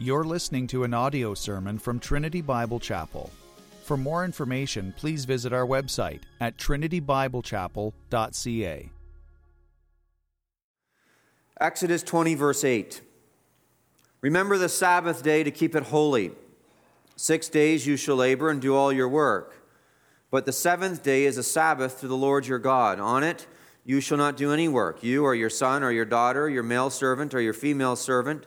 You're listening to an audio sermon from Trinity Bible Chapel. For more information, please visit our website at trinitybiblechapel.ca. Exodus 20, verse 8. Remember the Sabbath day to keep it holy. Six days you shall labor and do all your work. But the seventh day is a Sabbath to the Lord your God. On it you shall not do any work, you or your son or your daughter, your male servant or your female servant,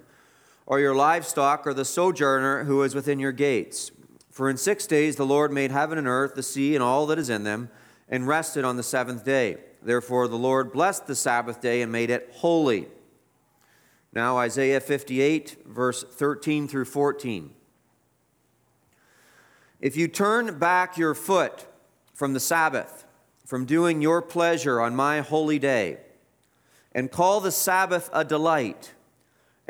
or your livestock or the sojourner who is within your gates. For in six days the Lord made heaven and earth, the sea, and all that is in them, and rested on the seventh day. Therefore the Lord blessed the Sabbath day and made it holy. Now, Isaiah 58, verse 13 through 14. If you turn back your foot from the Sabbath, from doing your pleasure on my holy day, and call the Sabbath a delight,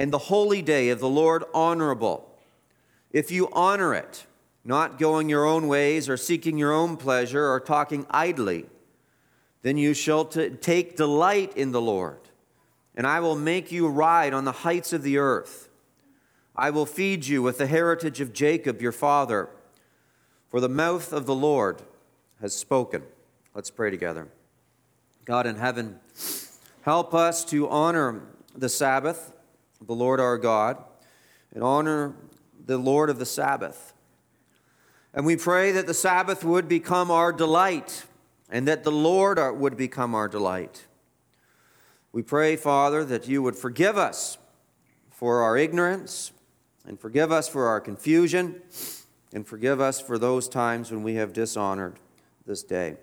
and the holy day of the Lord honorable, if you honor it, not going your own ways or seeking your own pleasure or talking idly, then you shall t- take delight in the Lord, and I will make you ride on the heights of the earth. I will feed you with the heritage of Jacob your father, for the mouth of the Lord has spoken. Let's pray together. God in heaven, help us to honor the Sabbath, the Lord our God, and honor the Lord of the Sabbath. And we pray that the Sabbath would become our delight and that the Lord would become our delight. We pray, Father, that you would forgive us for our ignorance and forgive us for our confusion and forgive us for those times when we have dishonored this day.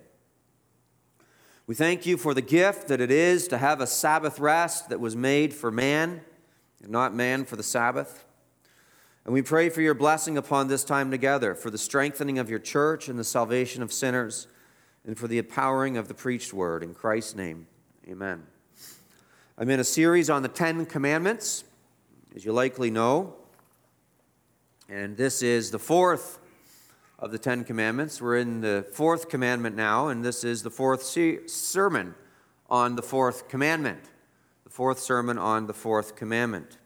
We thank you for the gift that it is to have a Sabbath rest that was made for man not man for the Sabbath. And we pray for your blessing upon this time together, for the strengthening of your church and the salvation of sinners, and for the empowering of the preached word. In Christ's name, amen. I'm in a series on the Ten Commandments, as you likely know. And this is the fourth of the Ten Commandments. We're in the fourth commandment now, and this is the fourth sermon on the fourth commandment. The fourth sermon on the fourth commandment.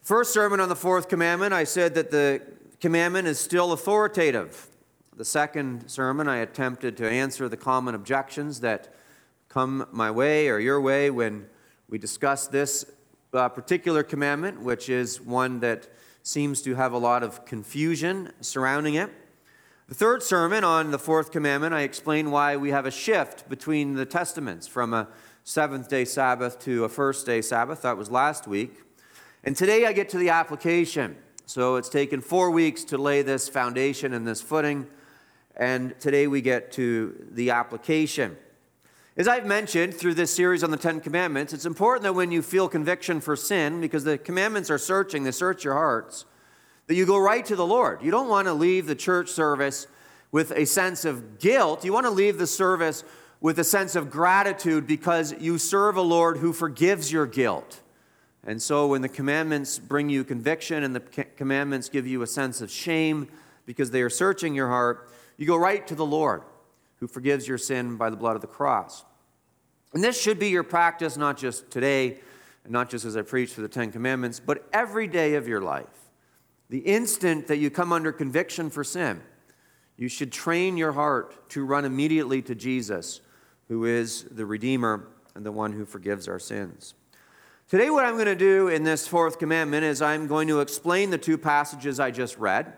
First sermon on the fourth commandment, I said that the commandment is still authoritative. The second sermon, I attempted to answer the common objections that come my way or your way when we discuss this uh, particular commandment, which is one that seems to have a lot of confusion surrounding it. The third sermon on the fourth commandment, I explained why we have a shift between the testaments from a seventh day Sabbath to a first day Sabbath. That was last week. And today I get to the application. So it's taken four weeks to lay this foundation and this footing. And today we get to the application. As I've mentioned through this series on the Ten Commandments, it's important that when you feel conviction for sin, because the commandments are searching, they search your hearts, that you go right to the Lord. You don't want to leave the church service with a sense of guilt. You want to leave the service with a sense of gratitude because you serve a Lord who forgives your guilt. And so when the commandments bring you conviction and the commandments give you a sense of shame because they are searching your heart, you go right to the Lord who forgives your sin by the blood of the cross. And this should be your practice, not just today, and not just as I preach for the Ten Commandments, but every day of your life. The instant that you come under conviction for sin, you should train your heart to run immediately to Jesus, who is the Redeemer and the one who forgives our sins. Today, what I'm going to do in this fourth commandment is I'm going to explain the two passages I just read.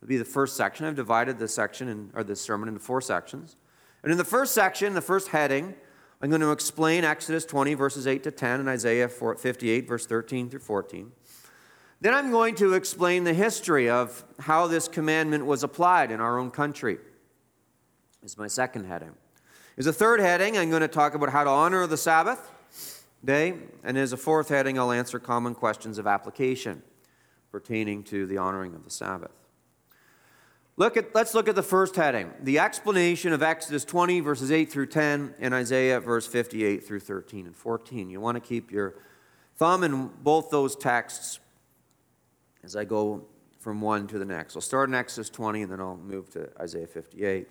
It'll be the first section. I've divided this section in, or this sermon into four sections. And in the first section, the first heading, I'm going to explain Exodus 20, verses 8 to 10, and Isaiah 58, verse 13 through 14. Then I'm going to explain the history of how this commandment was applied in our own country. Is my second heading. As a third heading, I'm going to talk about how to honor the Sabbath day. And as a fourth heading, I'll answer common questions of application pertaining to the honoring of the Sabbath. Look at, let's look at the first heading the explanation of Exodus 20, verses 8 through 10, and Isaiah, verse 58 through 13 and 14. You want to keep your thumb in both those texts as I go from one to the next. I'll start in Exodus 20 and then I'll move to Isaiah 58.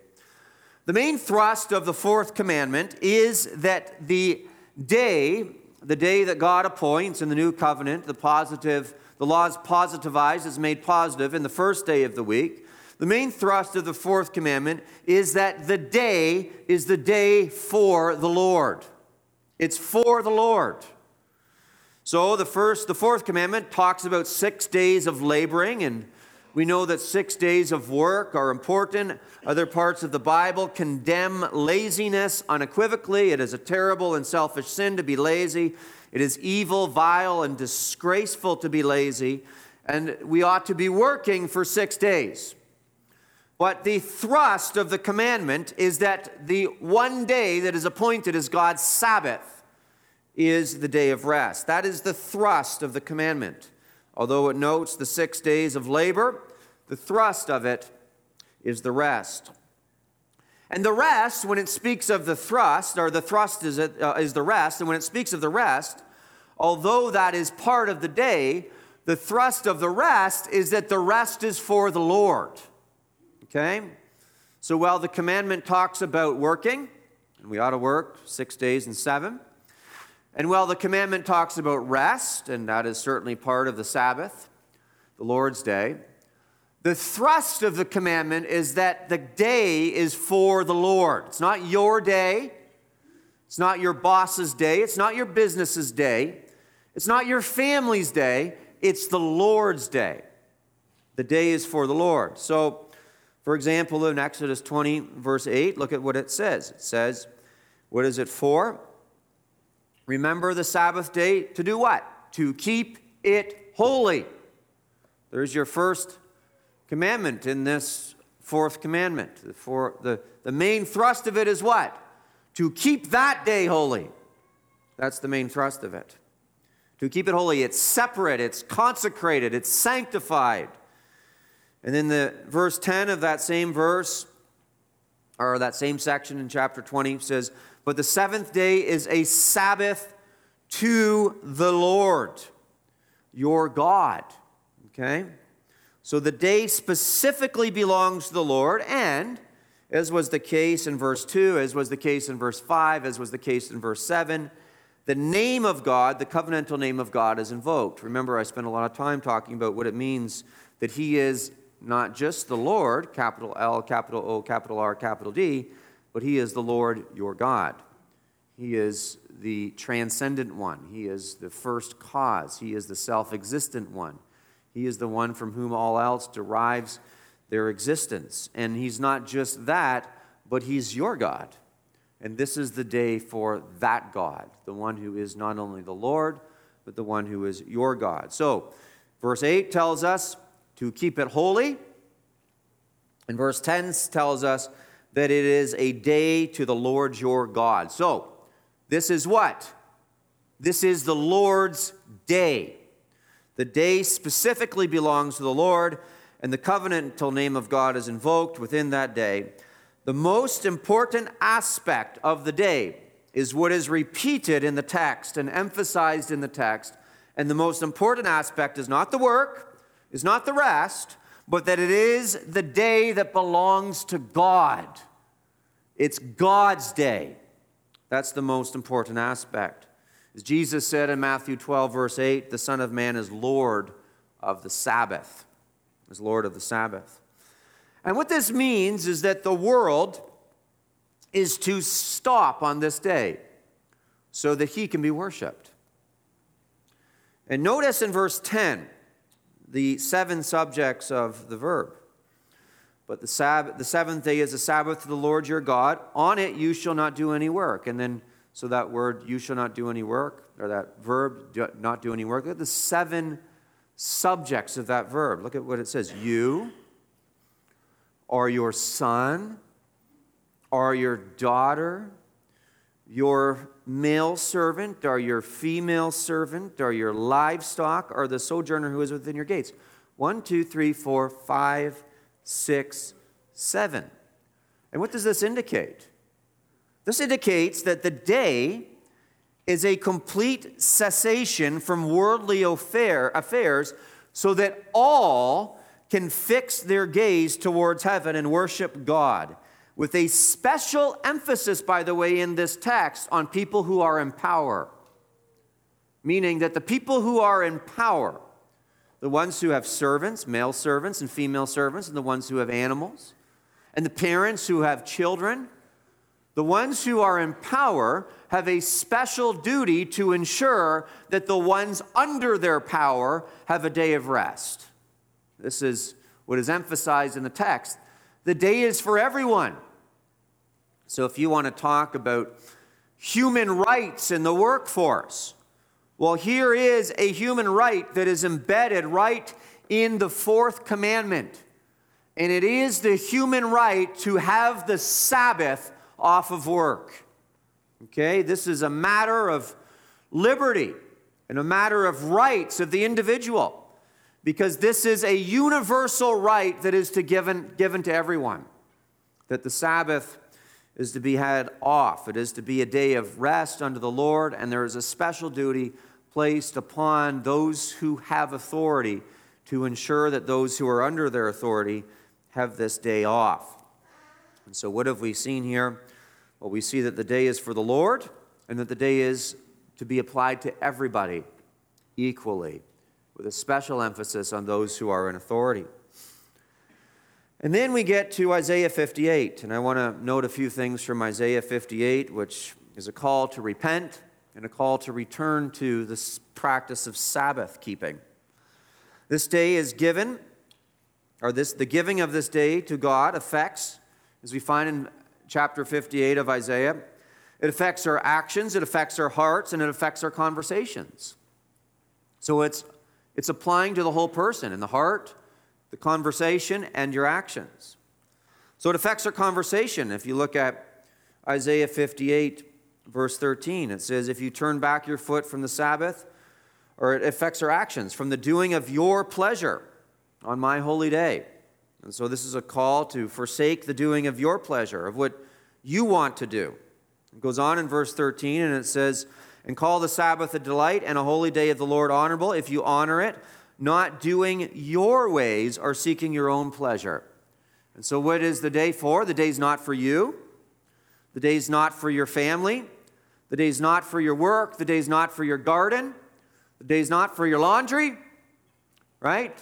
The main thrust of the fourth commandment is that the day the day that God appoints in the new covenant, the positive, the law is positivized, is made positive in the first day of the week. The main thrust of the fourth commandment is that the day is the day for the Lord. It's for the Lord. So the first, the fourth commandment talks about six days of laboring, and we know that six days of work are important. Other parts of the Bible condemn laziness unequivocally. It is a terrible and selfish sin to be lazy. It is evil, vile, and disgraceful to be lazy, and we ought to be working for six days. But the thrust of the commandment is that the one day that is appointed as God's Sabbath is the day of rest. That is the thrust of the commandment. Although it notes the six days of labor, the thrust of it is the rest. And the rest, when it speaks of the thrust, or the thrust is, it, uh, is the rest, and when it speaks of the rest, although that is part of the day, the thrust of the rest is that the rest is for the Lord. Okay? So while the commandment talks about working, and we ought to work six days and seven, and while the commandment talks about rest, and that is certainly part of the Sabbath, the Lord's day, the thrust of the commandment is that the day is for the Lord. It's not your day. It's not your boss's day. It's not your business's day. It's not your family's day. It's the Lord's day. The day is for the Lord. So, for example, in Exodus 20, verse 8, look at what it says. It says, What is it for? Remember the Sabbath day to do what? To keep it holy. There's your first commandment in this fourth commandment. For the, the main thrust of it is what? To keep that day holy. That's the main thrust of it. To keep it holy, it's separate, it's consecrated, it's sanctified. And then the verse 10 of that same verse, or that same section in chapter 20 says, But the seventh day is a Sabbath to the Lord, your God. Okay? So the day specifically belongs to the Lord, and as was the case in verse 2, as was the case in verse 5, as was the case in verse 7, the name of God, the covenantal name of God, is invoked. Remember, I spent a lot of time talking about what it means that He is not just the Lord, capital L, capital O, capital R, capital D, but He is the Lord your God. He is the transcendent one. He is the first cause. He is the self existent one. He is the one from whom all else derives their existence. And He's not just that, but He's your God. And this is the day for that God, the one who is not only the Lord, but the one who is your God. So, verse 8 tells us to keep it holy. And verse 10 tells us that it is a day to the Lord your God. So, this is what? This is the Lord's day. The day specifically belongs to the Lord, and the covenantal name of God is invoked within that day. The most important aspect of the day is what is repeated in the text and emphasized in the text. And the most important aspect is not the work, is not the rest, but that it is the day that belongs to God. It's God's day. That's the most important aspect. As Jesus said in Matthew 12, verse 8, the Son of Man is Lord of the Sabbath, is Lord of the Sabbath. And what this means is that the world is to stop on this day so that he can be worshiped. And notice in verse 10, the seven subjects of the verb. But the, Sabbath, the seventh day is a Sabbath to the Lord your God. On it you shall not do any work. And then, so that word, you shall not do any work, or that verb, do, not do any work. Look at the seven subjects of that verb. Look at what it says. You, or your son, or your daughter, your male servant, or your female servant, or your livestock, or the sojourner who is within your gates. One, two, three, four, five, six, seven. And what does this indicate? This indicates that the day is a complete cessation from worldly affair, affairs so that all can fix their gaze towards heaven and worship God with a special emphasis, by the way, in this text on people who are in power. meaning that the people who are in power, the ones who have servants, male servants and female servants, and the ones who have animals, and the parents who have children, the ones who are in power have a special duty to ensure that the ones under their power have a day of rest. This is what is emphasized in the text. The day is for everyone. So, if you want to talk about human rights in the workforce, well, here is a human right that is embedded right in the fourth commandment. And it is the human right to have the Sabbath off of work. Okay, this is a matter of liberty and a matter of rights of the individual because this is a universal right that is to given, given to everyone. That the Sabbath is to be had off, it is to be a day of rest unto the Lord, and there is a special duty placed upon those who have authority to ensure that those who are under their authority have this day off. And so, what have we seen here? Well, we see that the day is for the Lord and that the day is to be applied to everybody equally, with a special emphasis on those who are in authority. And then we get to Isaiah 58, and I want to note a few things from Isaiah 58, which is a call to repent and a call to return to this practice of Sabbath keeping. This day is given, or this, the giving of this day to God affects, as we find in chapter 58 of Isaiah. It affects our actions, it affects our hearts, and it affects our conversations. So it's, it's applying to the whole person in the heart, the conversation, and your actions. So it affects our conversation. If you look at Isaiah 58, verse 13, it says, If you turn back your foot from the Sabbath, or it affects our actions, from the doing of your pleasure on my holy day. And so this is a call to forsake the doing of your pleasure, of what you want to do. It goes on in verse 13 and it says, And call the Sabbath a delight and a holy day of the Lord honorable if you honor it, not doing your ways or seeking your own pleasure. And so, what is the day for? The day's not for you. The day's not for your family. The day's not for your work. The day's not for your garden. The day's not for your laundry, right?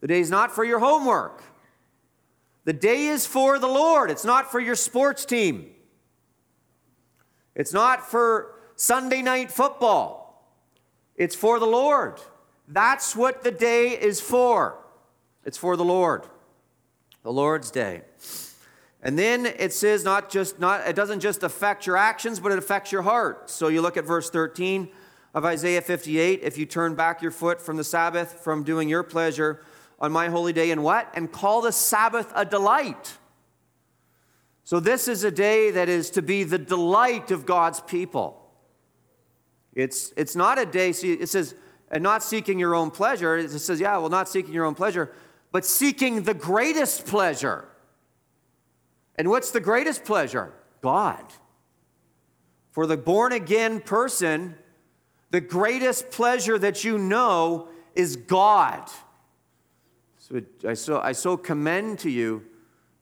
The day's not for your homework. The day is for the Lord. It's not for your sports team. It's not for Sunday night football. It's for the Lord. That's what the day is for. It's for the Lord. The Lord's day. And then it says not just not it doesn't just affect your actions, but it affects your heart. So you look at verse 13 of Isaiah 58, if you turn back your foot from the Sabbath, from doing your pleasure, on my holy day and what? And call the Sabbath a delight. So, this is a day that is to be the delight of God's people. It's, it's not a day, see, it says, and not seeking your own pleasure. It says, yeah, well, not seeking your own pleasure, but seeking the greatest pleasure. And what's the greatest pleasure? God. For the born again person, the greatest pleasure that you know is God. So I so, I so commend to you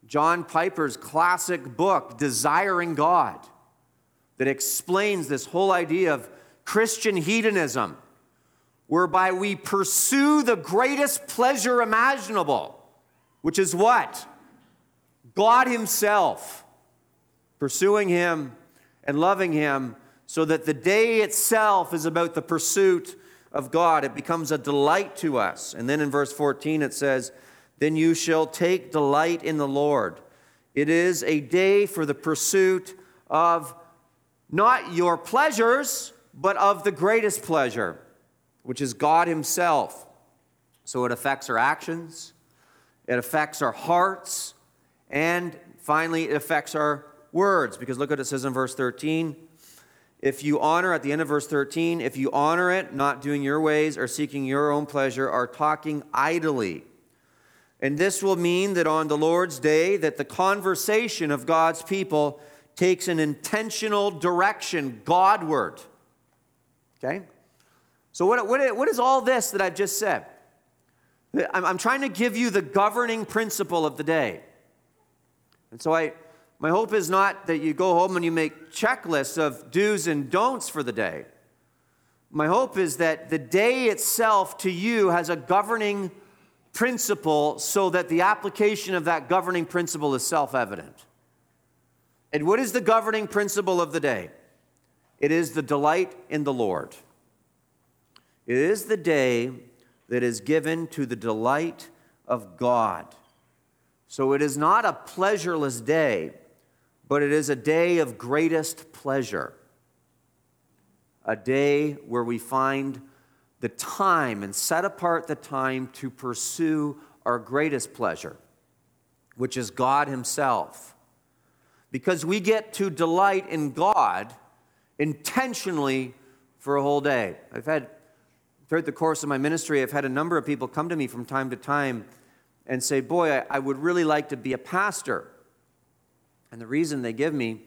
John Piper's classic book, Desiring God, that explains this whole idea of Christian hedonism, whereby we pursue the greatest pleasure imaginable, which is what? God Himself. Pursuing Him and loving Him so that the day itself is about the pursuit of God. It becomes a delight to us. And then in verse 14 it says, Then you shall take delight in the Lord. It is a day for the pursuit of not your pleasures, but of the greatest pleasure, which is God Himself. So it affects our actions, it affects our hearts, and finally, it affects our words. Because look what it says in verse 13 if you honor, at the end of verse 13, if you honor it, not doing your ways or seeking your own pleasure, are talking idly. And this will mean that on the Lord's day, that the conversation of God's people takes an intentional direction Godward. Okay? So, what, what, what is all this that I've just said? I'm, I'm trying to give you the governing principle of the day. And so I, my hope is not that you go home and you make checklists of do's and don'ts for the day. my hope is that the day itself to you has a governing principle so that the application of that governing principle is self evident. And what is the governing principle of the day? It is the delight in the Lord. It is the day that is given to the delight of God. So it is not a pleasureless day, but it is a day of greatest pleasure. A day where we find the time and set apart the time to pursue our greatest pleasure, which is God Himself. Because we get to delight in God intentionally for a whole day. I've had, throughout the course of my ministry, I've had a number of people come to me from time to time and say, Boy, I, I would really like to be a pastor. And the reason they give me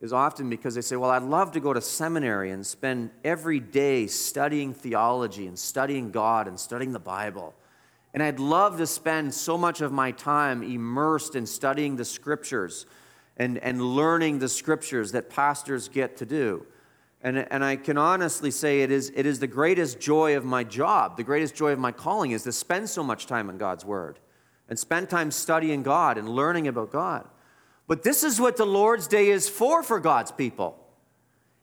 is often because they say, Well, I'd love to go to seminary and spend every day studying theology and studying God and studying the Bible. And I'd love to spend so much of my time immersed in studying the scriptures and, and learning the scriptures that pastors get to do. And, and I can honestly say it is, it is the greatest joy of my job, the greatest joy of my calling is to spend so much time in God's Word and spend time studying God and learning about God. But this is what the Lord's Day is for for God's people.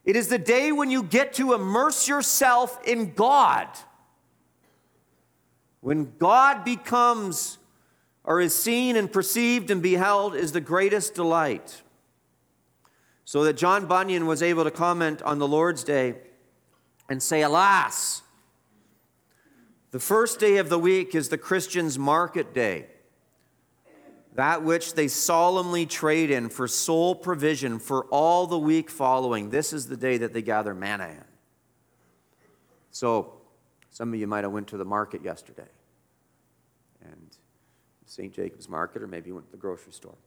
It is the day when you get to immerse yourself in God. When God becomes or is seen and perceived and beheld is the greatest delight. So that John Bunyan was able to comment on the Lord's Day and say, Alas, the first day of the week is the Christian's market day that which they solemnly trade in for soul provision for all the week following. This is the day that they gather manna in. So, some of you might have went to the market yesterday, and St. Jacob's Market, or maybe you went to the grocery store,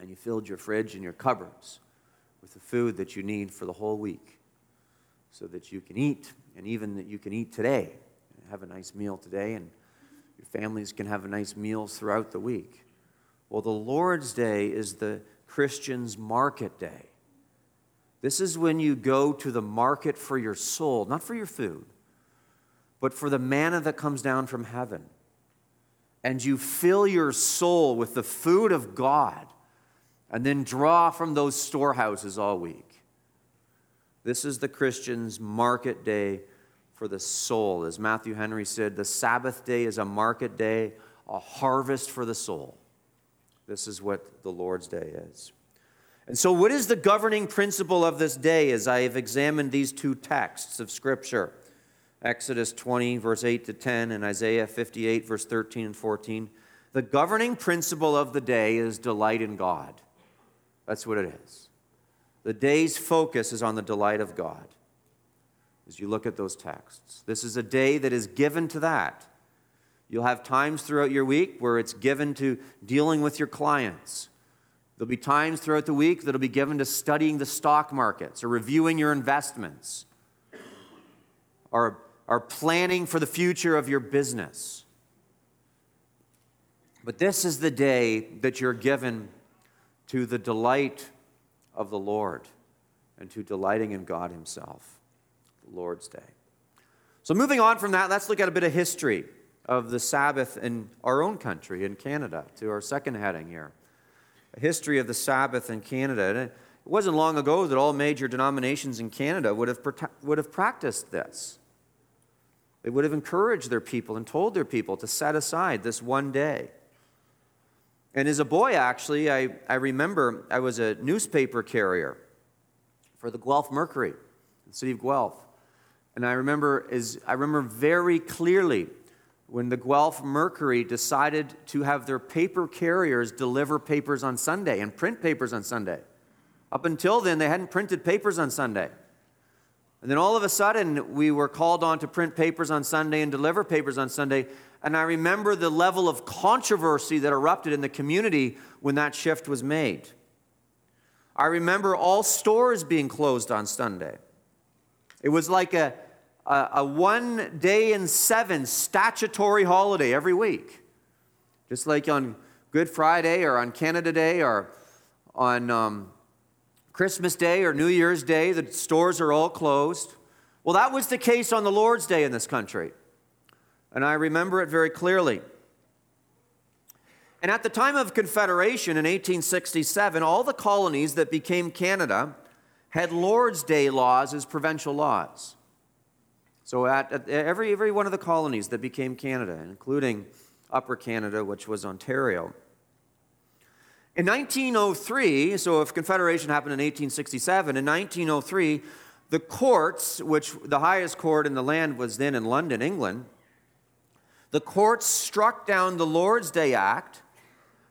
and you filled your fridge and your cupboards with the food that you need for the whole week, so that you can eat, and even that you can eat today, have a nice meal today, and your families can have nice meals throughout the week. Well, the Lord's Day is the Christian's market day. This is when you go to the market for your soul, not for your food, but for the manna that comes down from heaven. And you fill your soul with the food of God and then draw from those storehouses all week. This is the Christian's market day for the soul. As Matthew Henry said, the Sabbath day is a market day, a harvest for the soul. This is what the Lord's Day is. And so, what is the governing principle of this day as I have examined these two texts of Scripture? Exodus 20, verse 8 to 10, and Isaiah 58, verse 13 and 14. The governing principle of the day is delight in God. That's what it is. The day's focus is on the delight of God as you look at those texts. This is a day that is given to that. You'll have times throughout your week where it's given to dealing with your clients. There'll be times throughout the week that'll be given to studying the stock markets or reviewing your investments or, or planning for the future of your business. But this is the day that you're given to the delight of the Lord and to delighting in God Himself, the Lord's Day. So, moving on from that, let's look at a bit of history of the Sabbath in our own country, in Canada, to our second heading here. A history of the Sabbath in Canada. And it wasn't long ago that all major denominations in Canada would have, would have practiced this. They would have encouraged their people and told their people to set aside this one day. And as a boy, actually, I, I remember I was a newspaper carrier for the Guelph Mercury, the city of Guelph. And I remember, as, I remember very clearly when the Guelph Mercury decided to have their paper carriers deliver papers on Sunday and print papers on Sunday. Up until then, they hadn't printed papers on Sunday. And then all of a sudden, we were called on to print papers on Sunday and deliver papers on Sunday. And I remember the level of controversy that erupted in the community when that shift was made. I remember all stores being closed on Sunday. It was like a, a, a one day in seven statutory holiday every week. Just like on Good Friday or on Canada Day or on um, Christmas Day or New Year's Day, the stores are all closed. Well, that was the case on the Lord's Day in this country. And I remember it very clearly. And at the time of Confederation in 1867, all the colonies that became Canada had Lord's Day laws as provincial laws. So at, at, every, every one of the colonies that became Canada, including Upper Canada, which was Ontario. In 1903, so if Confederation happened in 1867, in 1903, the courts, which the highest court in the land was then in London, England, the courts struck down the Lord's Day Act,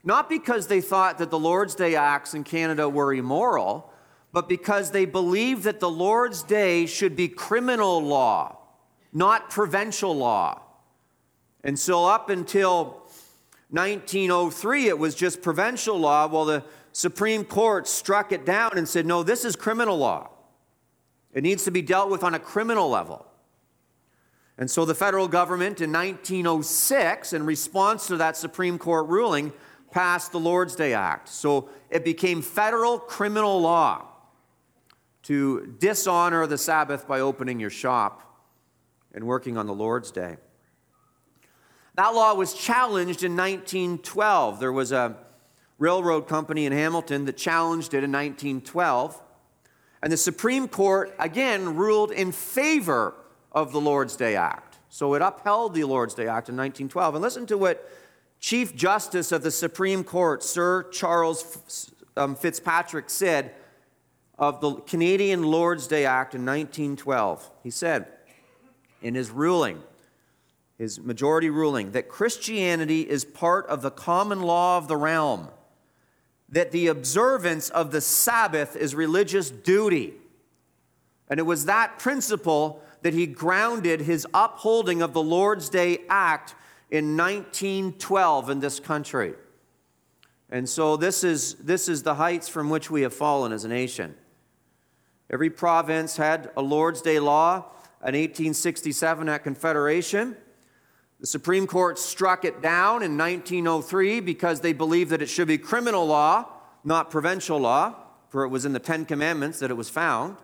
not because they thought that the Lord's Day Acts in Canada were immoral, but because they believed that the Lord's Day should be criminal law, not provincial law. And so, up until 1903, it was just provincial law. Well, the Supreme Court struck it down and said, no, this is criminal law. It needs to be dealt with on a criminal level. And so the federal government in 1906, in response to that Supreme Court ruling, passed the Lord's Day Act. So it became federal criminal law to dishonor the Sabbath by opening your shop and working on the Lord's Day. That law was challenged in 1912. There was a railroad company in Hamilton that challenged it in 1912. And the Supreme Court, again, ruled in favor of the Lord's Day Act. So it upheld the Lord's Day Act in 1912. And listen to what Chief Justice of the Supreme Court, Sir Charles um, Fitzpatrick, said of the Canadian Lord's Day Act in 1912. He said in his ruling, his majority ruling, that Christianity is part of the common law of the realm that the observance of the Sabbath is religious duty. And it was that principle that he grounded his upholding of the Lord's Day Act in 1912 in this country. And so this is, this is the heights from which we have fallen as a nation. Every province had a Lord's Day law in 1867 at Confederation. The Supreme Court struck it down in 1903 because they believed that it should be criminal law, not provincial law, for it was in the Ten Commandments that it was found.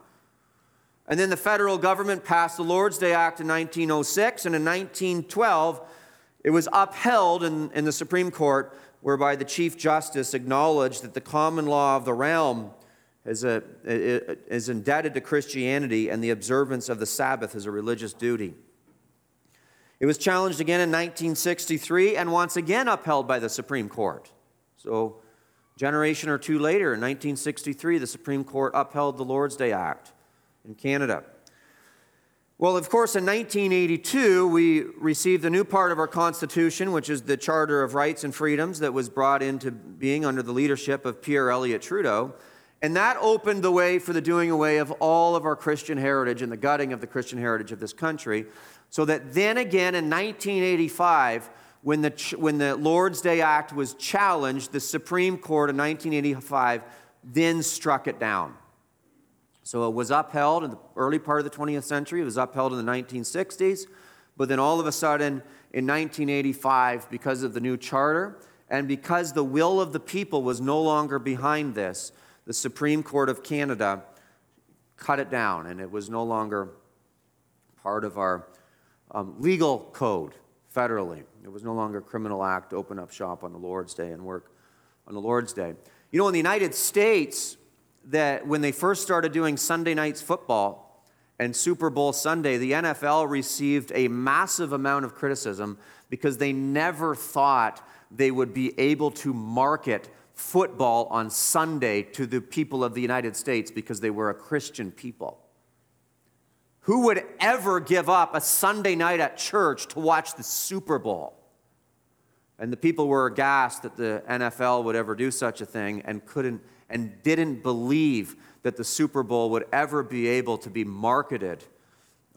And then the federal government passed the Lord's Day Act in 1906, and in 1912, it was upheld in, in the Supreme Court, whereby the Chief Justice acknowledged that the common law of the realm is, a, is indebted to Christianity, and the observance of the Sabbath as a religious duty. It was challenged again in 1963 and once again upheld by the Supreme Court. So, generation or two later, in 1963, the Supreme Court upheld the Lord's Day Act in Canada. Well, of course, in 1982, we received a new part of our Constitution, which is the Charter of Rights and Freedoms that was brought into being under the leadership of Pierre Elliott Trudeau. And that opened the way for the doing away of all of our Christian heritage and the gutting of the Christian heritage of this country. So that then again in 1985, when the, when the Lord's Day Act was challenged, the Supreme Court in 1985 then struck it down. So it was upheld in the early part of the 20th century, it was upheld in the 1960s, but then all of a sudden in 1985, because of the new charter, and because the will of the people was no longer behind this, the Supreme Court of Canada cut it down, and it was no longer part of our um, legal code federally. It was no longer a criminal act to open up shop on the Lord's Day and work on the Lord's Day. You know, in the United States, that when they first started doing Sunday nights football and Super Bowl Sunday, the NFL received a massive amount of criticism because they never thought they would be able to market football on Sunday to the people of the United States because they were a Christian people. Who would ever give up a Sunday night at church to watch the Super Bowl? And the people were aghast that the NFL would ever do such a thing and couldn't and didn't believe that the Super Bowl would ever be able to be marketed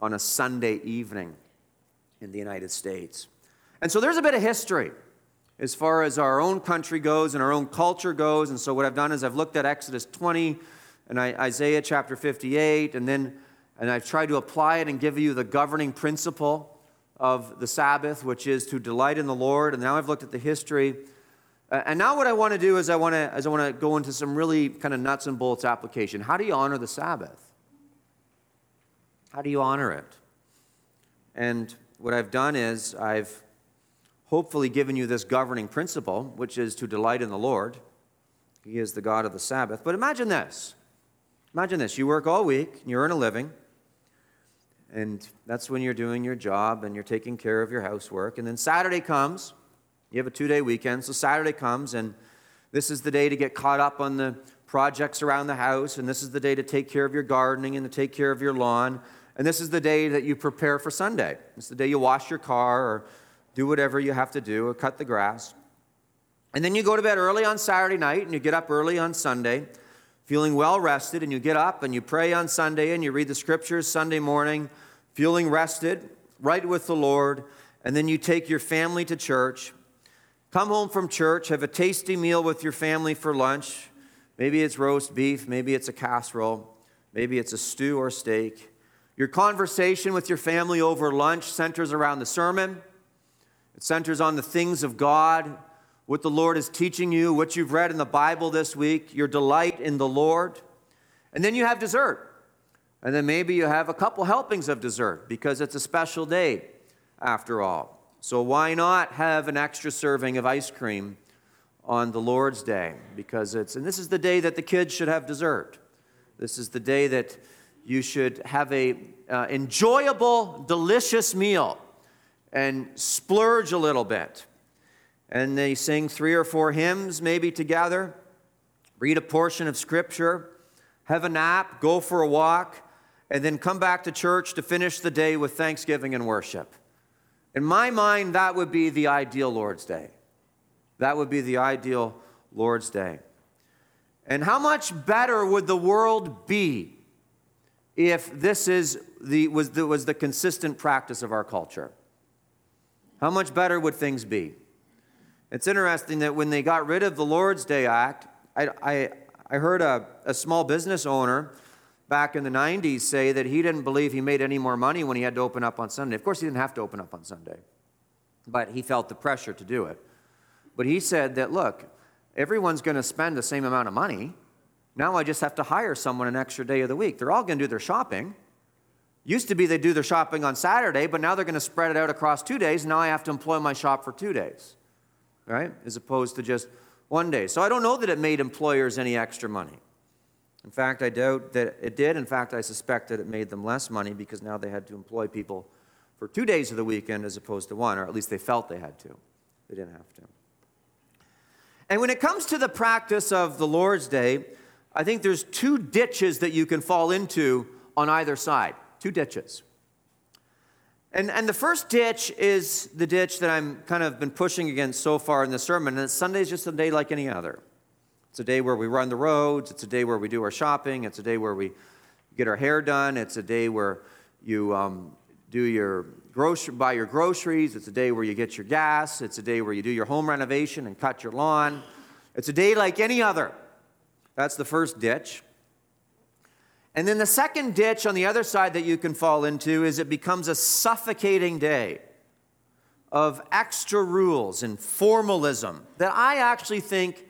on a Sunday evening in the United States. And so there's a bit of history as far as our own country goes and our own culture goes. And so what I've done is I've looked at Exodus 20 and Isaiah chapter 58 and then and I've tried to apply it and give you the governing principle of the Sabbath, which is to delight in the Lord. And now I've looked at the history. And now what I want to do is I want to, is I want to go into some really kind of nuts and bolts application. How do you honor the Sabbath? How do you honor it? And what I've done is I've hopefully given you this governing principle, which is to delight in the Lord. He is the God of the Sabbath. But imagine this. Imagine this. You work all week, and you earn a living, and that's when you're doing your job and you're taking care of your housework. And then Saturday comes. You have a two day weekend, so Saturday comes, and this is the day to get caught up on the projects around the house, and this is the day to take care of your gardening and to take care of your lawn. And this is the day that you prepare for Sunday. It's the day you wash your car or do whatever you have to do or cut the grass. And then you go to bed early on Saturday night and you get up early on Sunday, feeling well rested, and you get up and you pray on Sunday and you read the scriptures Sunday morning, feeling rested, right with the Lord. And then you take your family to church, come home from church, have a tasty meal with your family for lunch. Maybe it's roast beef, maybe it's a casserole, maybe it's a stew or steak. Your conversation with your family over lunch centers around the sermon. It centers on the things of God, what the Lord is teaching you, what you've read in the Bible this week, your delight in the Lord. And then you have dessert. And then maybe you have a couple helpings of dessert because it's a special day after all. So why not have an extra serving of ice cream on the Lord's day? Because it's, and this is the day that the kids should have dessert. This is the day that you should have a uh, enjoyable, delicious meal and splurge a little bit. And they sing three or four hymns, maybe together, read a portion of scripture, have a nap, go for a walk, and then come back to church to finish the day with thanksgiving and worship. In my mind, that would be the ideal Lord's Day. That would be the ideal Lord's Day. And how much better would the world be if this is the, was, the, was the consistent practice of our culture? How much better would things be? It's interesting that when they got rid of the Lord's Day Act, I, I, I heard a, a small business owner back in the 90s say that he didn't believe he made any more money when he had to open up on Sunday. Of course, he didn't have to open up on Sunday, but he felt the pressure to do it. But he said that, look, everyone's going to spend the same amount of money. Now I just have to hire someone an extra day of the week. They're all going to do their shopping. Used to be they do their shopping on Saturday, but now they're going to spread it out across two days. Now I have to employ my shop for two days, right? As opposed to just one day. So I don't know that it made employers any extra money. In fact, I doubt that it did. In fact, I suspect that it made them less money because now they had to employ people for two days of the weekend as opposed to one, or at least they felt they had to. They didn't have to. And when it comes to the practice of the Lord's Day, I think there's two ditches that you can fall into on either side. Two ditches. And, and the first ditch is the ditch that I'm kind of been pushing against so far in the sermon, and Sunday's just a day like any other. It's a day where we run the roads, it's a day where we do our shopping, it's a day where we get our hair done, it's a day where you um, do your grocery, buy your groceries, it's a day where you get your gas, it's a day where you do your home renovation and cut your lawn. It's a day like any other. That's the first ditch. And then the second ditch on the other side that you can fall into is it becomes a suffocating day of extra rules and formalism that I actually think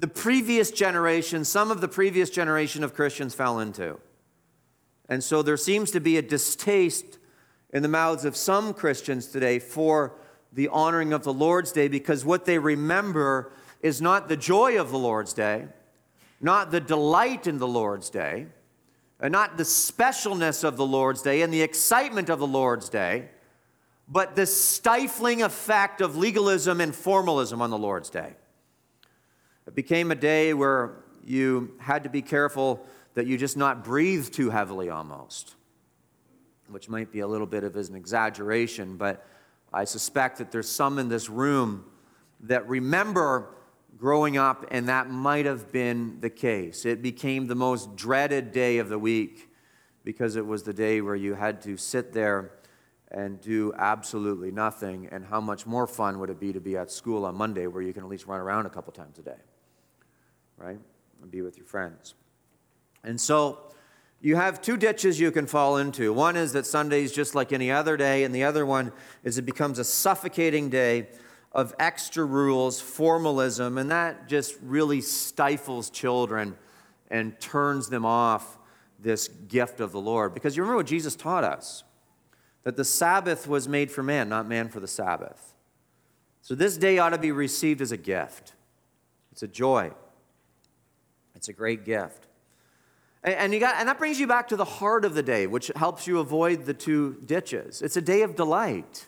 the previous generation, some of the previous generation of Christians fell into. And so there seems to be a distaste in the mouths of some Christians today for the honoring of the Lord's Day because what they remember is not the joy of the Lord's Day, not the delight in the Lord's day, not the specialness of the Lord's day and the excitement of the Lord's day, but the stifling effect of legalism and formalism on the Lord's day. It became a day where you had to be careful that you just not breathe too heavily almost, which might be a little bit of an exaggeration, but I suspect that there's some in this room that remember growing up, and that might have been the case. It became the most dreaded day of the week because it was the day where you had to sit there and do absolutely nothing. And how much more fun would it be to be at school on Monday where you can at least run around a couple times a day, right? And be with your friends. And so you have two ditches you can fall into. One is that Sunday is just like any other day, and the other one is it becomes a suffocating day of extra rules, formalism, and that just really stifles children and turns them off this gift of the Lord. Because you remember what Jesus taught us that the Sabbath was made for man, not man for the Sabbath. So this day ought to be received as a gift. It's a joy. It's a great gift. And, you got, and that brings you back to the heart of the day, which helps you avoid the two ditches. It's a day of delight.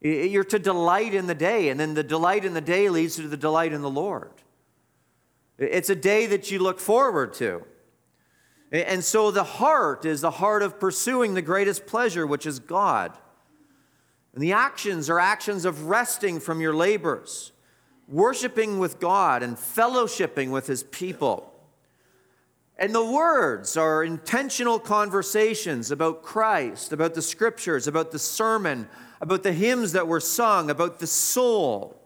You're to delight in the day, and then the delight in the day leads to the delight in the Lord. It's a day that you look forward to. And so the heart is the heart of pursuing the greatest pleasure, which is God. And the actions are actions of resting from your labors, worshiping with God, and fellowshipping with His people. And the words are intentional conversations about Christ, about the scriptures, about the sermon, about the hymns that were sung, about the soul.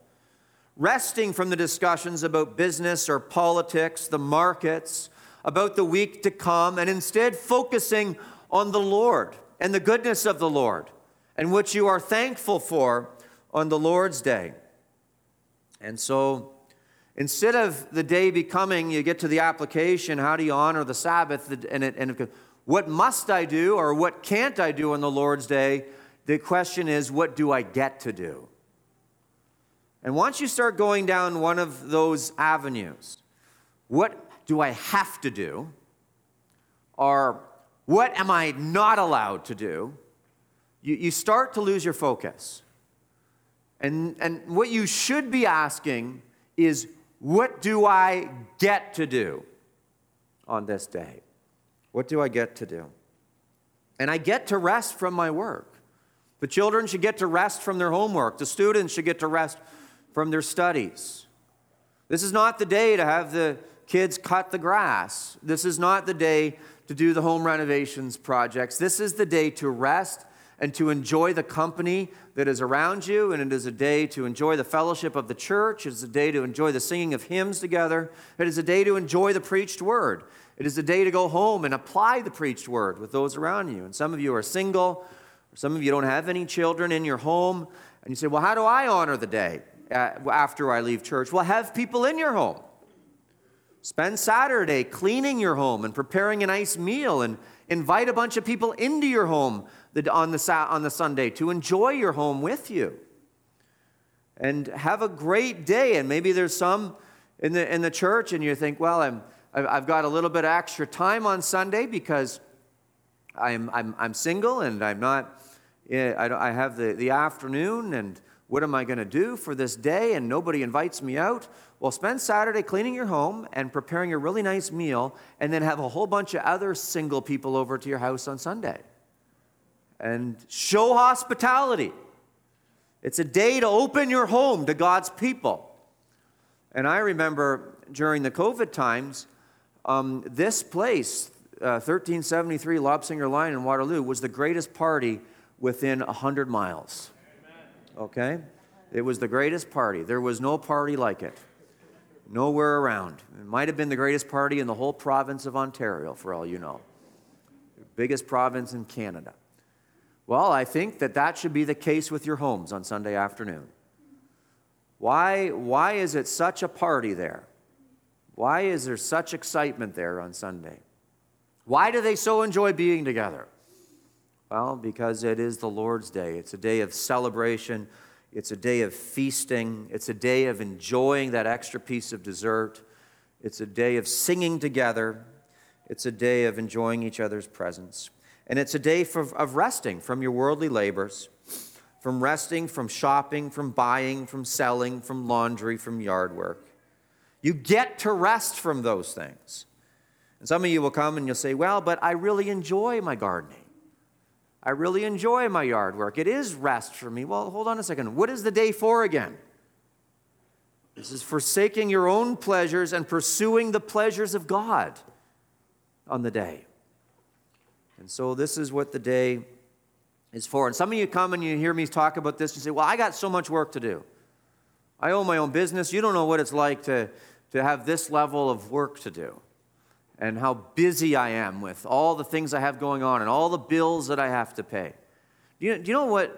Resting from the discussions about business or politics, the markets, about the week to come, and instead focusing on the Lord and the goodness of the Lord and what you are thankful for on the Lord's day. And so, instead of the day becoming, you get to the application, how do you honor the Sabbath? And, it, and it, what must I do or what can't I do on the Lord's day? The question is, what do I get to do? And once you start going down one of those avenues, what do I have to do? Or what am I not allowed to do? You, you start to lose your focus. And, and what you should be asking is, what do I get to do on this day? What do I get to do? And I get to rest from my work. The children should get to rest from their homework. The students should get to rest from their studies. This is not the day to have the kids cut the grass. This is not the day to do the home renovations projects. This is the day to rest and to enjoy the company that is around you. And it is a day to enjoy the fellowship of the church. It is a day to enjoy the singing of hymns together. It is a day to enjoy the preached word. It is a day to go home and apply the preached word with those around you. And some of you are single, some of you don't have any children in your home. And you say, Well, how do I honor the day uh, after I leave church? Well, have people in your home. Spend Saturday cleaning your home and preparing a nice meal and invite a bunch of people into your home on the, on the Sunday to enjoy your home with you. And have a great day. And maybe there's some in the, in the church and you think, well, I'm, I've got a little bit of extra time on Sunday because I'm, I'm, I'm single and I'm not, eh, I, I have the, the afternoon and what am I going to do for this day? And nobody invites me out. Well, spend Saturday cleaning your home and preparing a really nice meal, and then have a whole bunch of other single people over to your house on Sunday. And show hospitality. It's a day to open your home to God's people. And I remember during the COVID times, um, this place, uh, 1373 Lobsinger Line in Waterloo, was the greatest party within 100 miles okay? It was the greatest party. There was no party like it. Nowhere around. It might have been the greatest party in the whole province of Ontario, for all you know. The biggest province in Canada. Well, I think that that should be the case with your homes on Sunday afternoon. Why, why is it such a party there? Why is there such excitement there on Sunday? Why do they so enjoy being together? Well, because it is the Lord's day. It's a day of celebration, it's a day of feasting, it's a day of enjoying that extra piece of dessert, it's a day of singing together, it's a day of enjoying each other's presence. And it's a day for, of resting from your worldly labors, from resting, from shopping, from buying, from selling, from laundry, from yard work. You get to rest from those things. And some of you will come and you'll say, Well, but I really enjoy my gardening. I really enjoy my yard work. It is rest for me. Well, hold on a second. What is the day for again? This is forsaking your own pleasures and pursuing the pleasures of God on the day. And so, this is what the day is for. And some of you come and you hear me talk about this, and say, Well, I got so much work to do. I own my own business. You don't know what it's like to, to have this level of work to do and how busy I am with all the things I have going on and all the bills that I have to pay. Do you, do you know what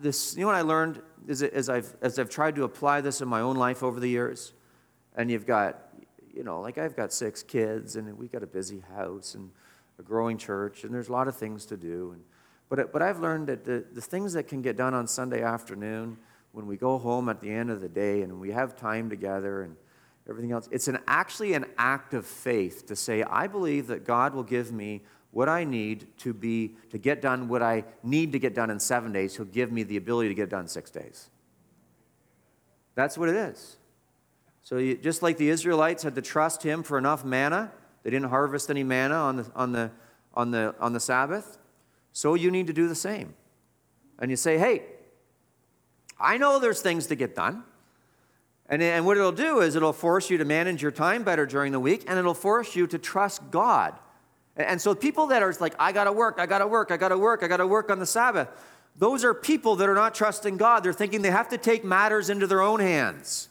this, you know what I learned as, as, I've, as I've tried to apply this in my own life over the years? And you've got, you know, like I've got six kids and we've got a busy house and a growing church and there's a lot of things to do. And, but, but I've learned that the, the things that can get done on Sunday afternoon, when we go home at the end of the day and we have time together and everything else, it's an, actually an act of faith to say, I believe that God will give me what I need to be to get done what I need to get done in seven days. He'll give me the ability to get done in six days. That's what it is. So you, just like the Israelites had to trust him for enough manna, they didn't harvest any manna on the, on the, on the, on the Sabbath. So you need to do the same. And you say, hey, I know there's things to get done. And, and what it'll do is it'll force you to manage your time better during the week, and it'll force you to trust God and so people that are like, I gotta work, I gotta work, I gotta work, I gotta work on the Sabbath, those are people that are not trusting God. They're thinking they have to take matters into their own hands.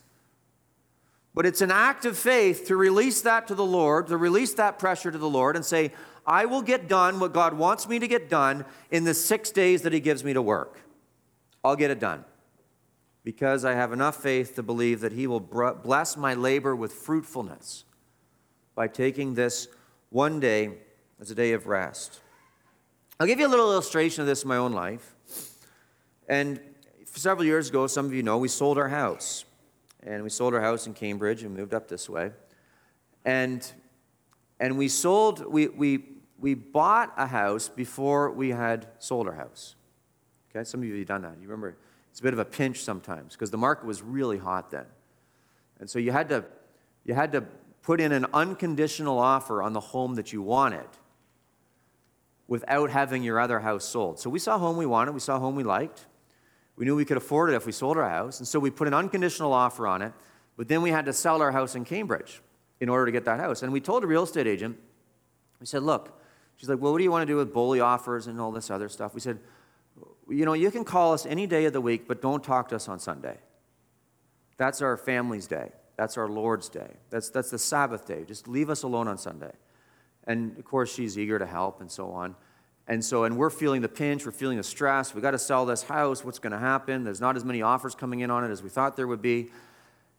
But it's an act of faith to release that to the Lord, to release that pressure to the Lord and say, I will get done what God wants me to get done in the six days that He gives me to work. I'll get it done because I have enough faith to believe that He will bless my labor with fruitfulness by taking this one day as a day of rest. I'll give you a little illustration of this in my own life. And several years ago, some of you know, we sold our house. And we sold our house in Cambridge and moved up this way. And, and we sold, we, we, we bought a house before we had sold our house. Okay, some of you have done that. You remember, it's a bit of a pinch sometimes because the market was really hot then. And so you had to, you had to put in an unconditional offer on the home that you wanted without having your other house sold. So we saw a home we wanted, we saw a home we liked. We knew we could afford it if we sold our house, and so we put an unconditional offer on it, but then we had to sell our house in Cambridge in order to get that house. And we told a real estate agent, we said, look, she's like, well, what do you want to do with bully offers and all this other stuff? We said, you know, you can call us any day of the week, but don't talk to us on Sunday. That's our family's day. That's our Lord's day. That's, that's the Sabbath day. Just leave us alone on Sunday. And of course, she's eager to help and so on. And so, and we're feeling the pinch, we're feeling the stress. We got to sell this house. What's going to happen? There's not as many offers coming in on it as we thought there would be.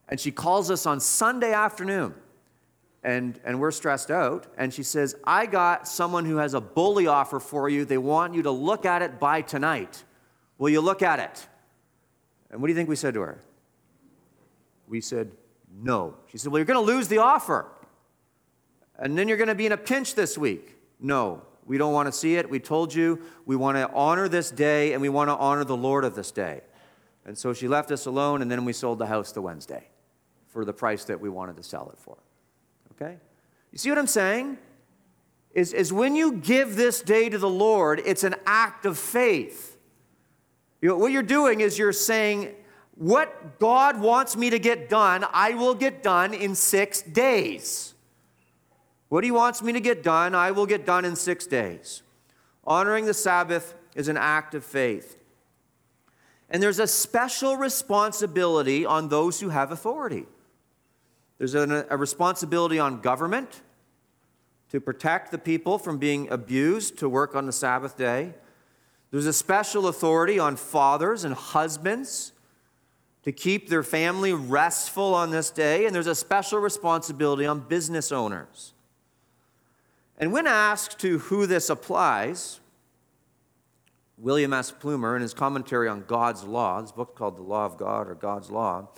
And she calls us on Sunday afternoon, and, and we're stressed out. And she says, I got someone who has a bully offer for you. They want you to look at it by tonight. Will you look at it? And what do you think we said to her? We said, no. She said, Well, you're going to lose the offer. And then you're going to be in a pinch this week. No, we don't want to see it. We told you we want to honor this day and we want to honor the Lord of this day. And so she left us alone, and then we sold the house the Wednesday for the price that we wanted to sell it for. Okay? You see what I'm saying? Is, is when you give this day to the Lord, it's an act of faith. You know, what you're doing is you're saying, What God wants me to get done, I will get done in six days. What he wants me to get done, I will get done in six days. Honoring the Sabbath is an act of faith. And there's a special responsibility on those who have authority. There's a, a, responsibility on government to protect the people from being abused to work on the Sabbath day. There's a special authority on fathers and husbands to keep their family restful on this day. And there's a special responsibility on business owners and when asked to who this applies, William S. Plumer, in his commentary on God's Law, this book called The Law of God or God's Law,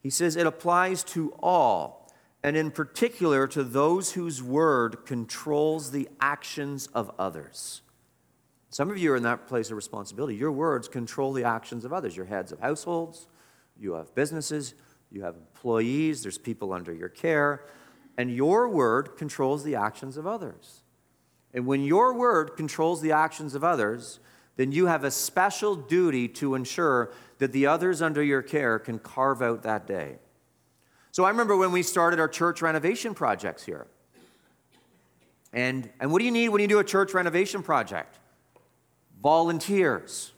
he says it applies to all, and in particular to those whose word controls the actions of others. Some of you are in that place of responsibility. Your words control the actions of others. You're heads of households, you have businesses, you have employees, there's people under your care and your word controls the actions of others. And when your word controls the actions of others, then you have a special duty to ensure that the others under your care can carve out that day. So I remember when we started our church renovation projects here. And, and what do you need when you do a church renovation project? Volunteers.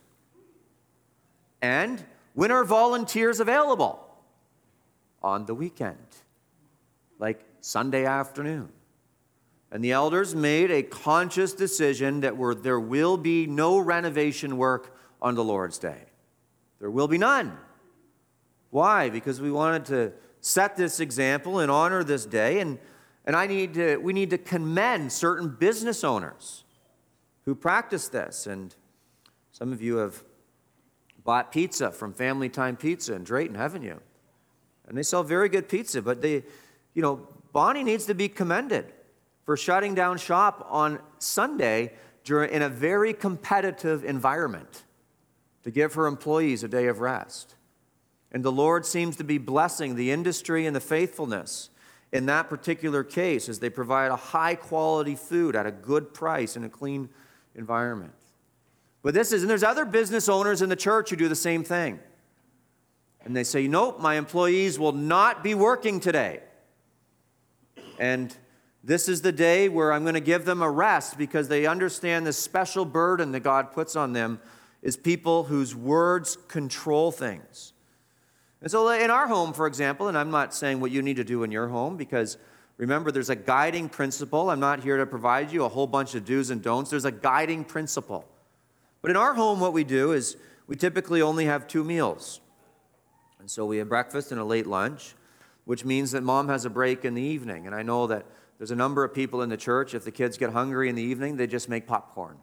And when are volunteers available? On the weekend. Like Sunday afternoon. And the elders made a conscious decision that there will be no renovation work on the Lord's day. There will be none. Why? Because we wanted to set this example and honor this day. And, and I need to, we need to commend certain business owners who practice this. And some of you have bought pizza from Family Time Pizza in Drayton, haven't you? And they sell very good pizza, but they, you know, Bonnie needs to be commended for shutting down shop on Sunday during, in a very competitive environment to give her employees a day of rest. And the Lord seems to be blessing the industry and the faithfulness in that particular case as they provide a high quality food at a good price in a clean environment. But this is, and there's other business owners in the church who do the same thing. And they say, Nope, my employees will not be working today. And this is the day where I'm going to give them a rest because they understand the special burden that God puts on them is people whose words control things. And so, in our home, for example, and I'm not saying what you need to do in your home because remember, there's a guiding principle. I'm not here to provide you a whole bunch of do's and don'ts. There's a guiding principle. But in our home, what we do is we typically only have two meals. And so we have breakfast and a late lunch, which means that mom has a break in the evening. And I know that there's a number of people in the church, if the kids get hungry in the evening, they just make popcorn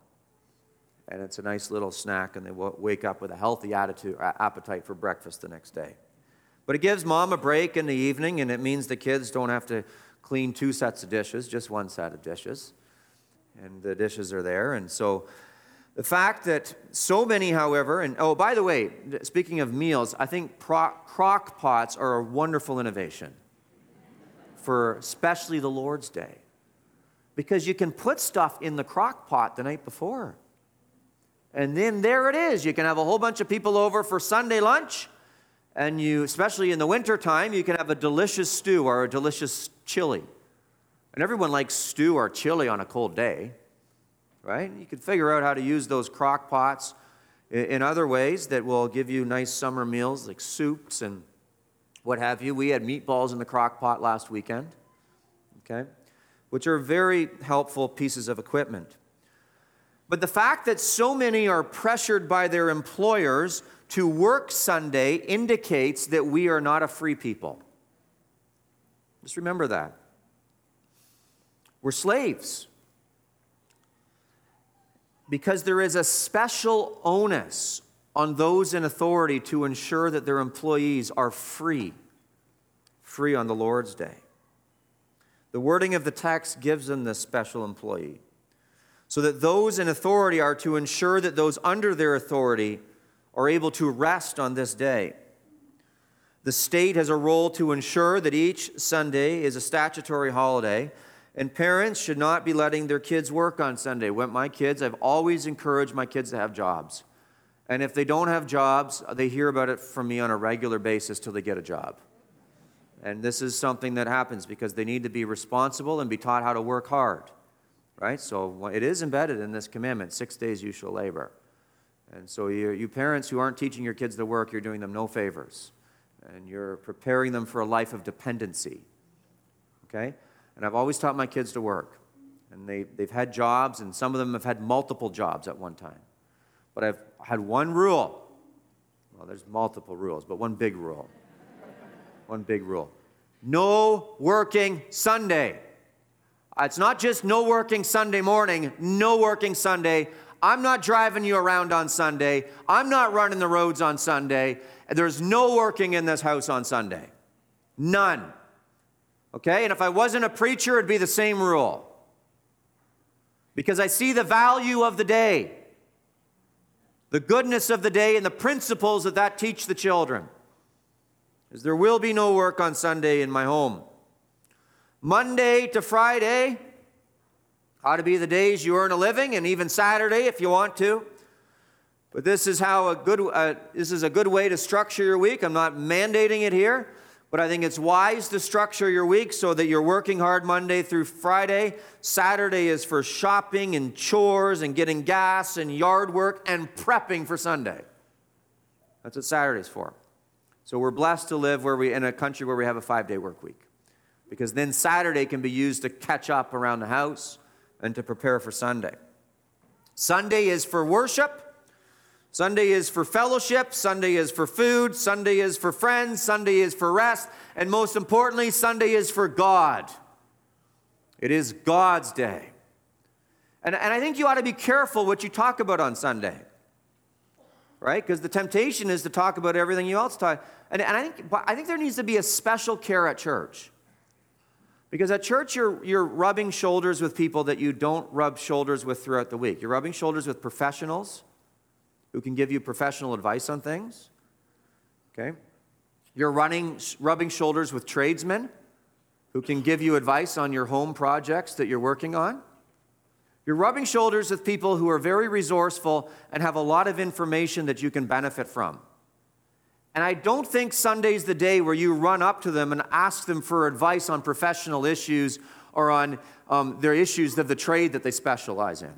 and it's a nice little snack, and they wake up with a healthy attitude, appetite for breakfast the next day. But it gives mom a break in the evening, and it means the kids don't have to clean two sets of dishes, just one set of dishes. And the dishes are there. And so the fact that so many, however, and oh, by the way, speaking of meals, I think crock pots are a wonderful innovation for especially the Lord's Day. Because you can put stuff in the crock pot the night before. And then there it is. You can have a whole bunch of people over for Sunday lunch and you, especially in the wintertime, you can have a delicious stew or a delicious chili. And everyone likes stew or chili on a cold day, right? You can figure out how to use those crock pots in other ways that will give you nice summer meals like soups and what have you. We had meatballs in the crock pot last weekend, okay, which are very helpful pieces of equipment. But the fact that so many are pressured by their employers to work Sunday indicates that we are not a free people. Just remember that. We're slaves. Because there is a special onus on those in authority to ensure that their employees are free, free on the Lord's day. The wording of the text gives them this special employee. So that those in authority are to ensure that those under their authority are able to rest on this day. The state has a role to ensure that each Sunday is a statutory holiday, and parents should not be letting their kids work on Sunday. When my kids, I've always encouraged my kids to have jobs. And if they don't have jobs, they hear about it from me on a regular basis till they get a job. And this is something that happens because they need to be responsible and be taught how to work hard. Right? So it is embedded in this commandment six days you shall labor. And so, you, you parents who aren't teaching your kids to work, you're doing them no favors. And you're preparing them for a life of dependency. Okay? And I've always taught my kids to work. And they, they've had jobs, and some of them have had multiple jobs at one time. But I've had one rule. Well, there's multiple rules, but one big rule. one big rule. No working Sunday. It's not just no working Sunday morning, no working Sunday. I'm not driving you around on Sunday. I'm not running the roads on Sunday. There's no working in this house on Sunday. None. Okay? And if I wasn't a preacher, it'd be the same rule. Because I see the value of the day, the goodness of the day, and the principles that that teach the children. Is there will be no work on Sunday in my home. Monday to Friday, Ought to be the days you earn a living, and even Saturday if you want to. But this is how a good uh, this is a good way to structure your week. I'm not mandating it here, but I think it's wise to structure your week so that you're working hard Monday through Friday. Saturday is for shopping and chores and getting gas and yard work and prepping for Sunday. That's what Saturday's for. So we're blessed to live where we in a country where we have a 5-day work week. Because then Saturday can be used to catch up around the house and to prepare for Sunday. Sunday is for worship, Sunday is for fellowship, Sunday is for food, Sunday is for friends, Sunday is for rest, and most importantly, Sunday is for God. It is God's day. And, and I think you ought to be careful what you talk about on Sunday, right? Because the temptation is to talk about everything you else talk. And, and I, think, I think there needs to be a special care at church. Because at church, you're, you're rubbing shoulders with people that you don't rub shoulders with throughout the week. You're rubbing shoulders with professionals who can give you professional advice on things. Okay? You're running, rubbing shoulders with tradesmen who can give you advice on your home projects that you're working on. You're rubbing shoulders with people who are very resourceful and have a lot of information that you can benefit from. And I don't think Sunday's the day where you run up to them and ask them for advice on professional issues or on um, their issues of the trade that they specialize in.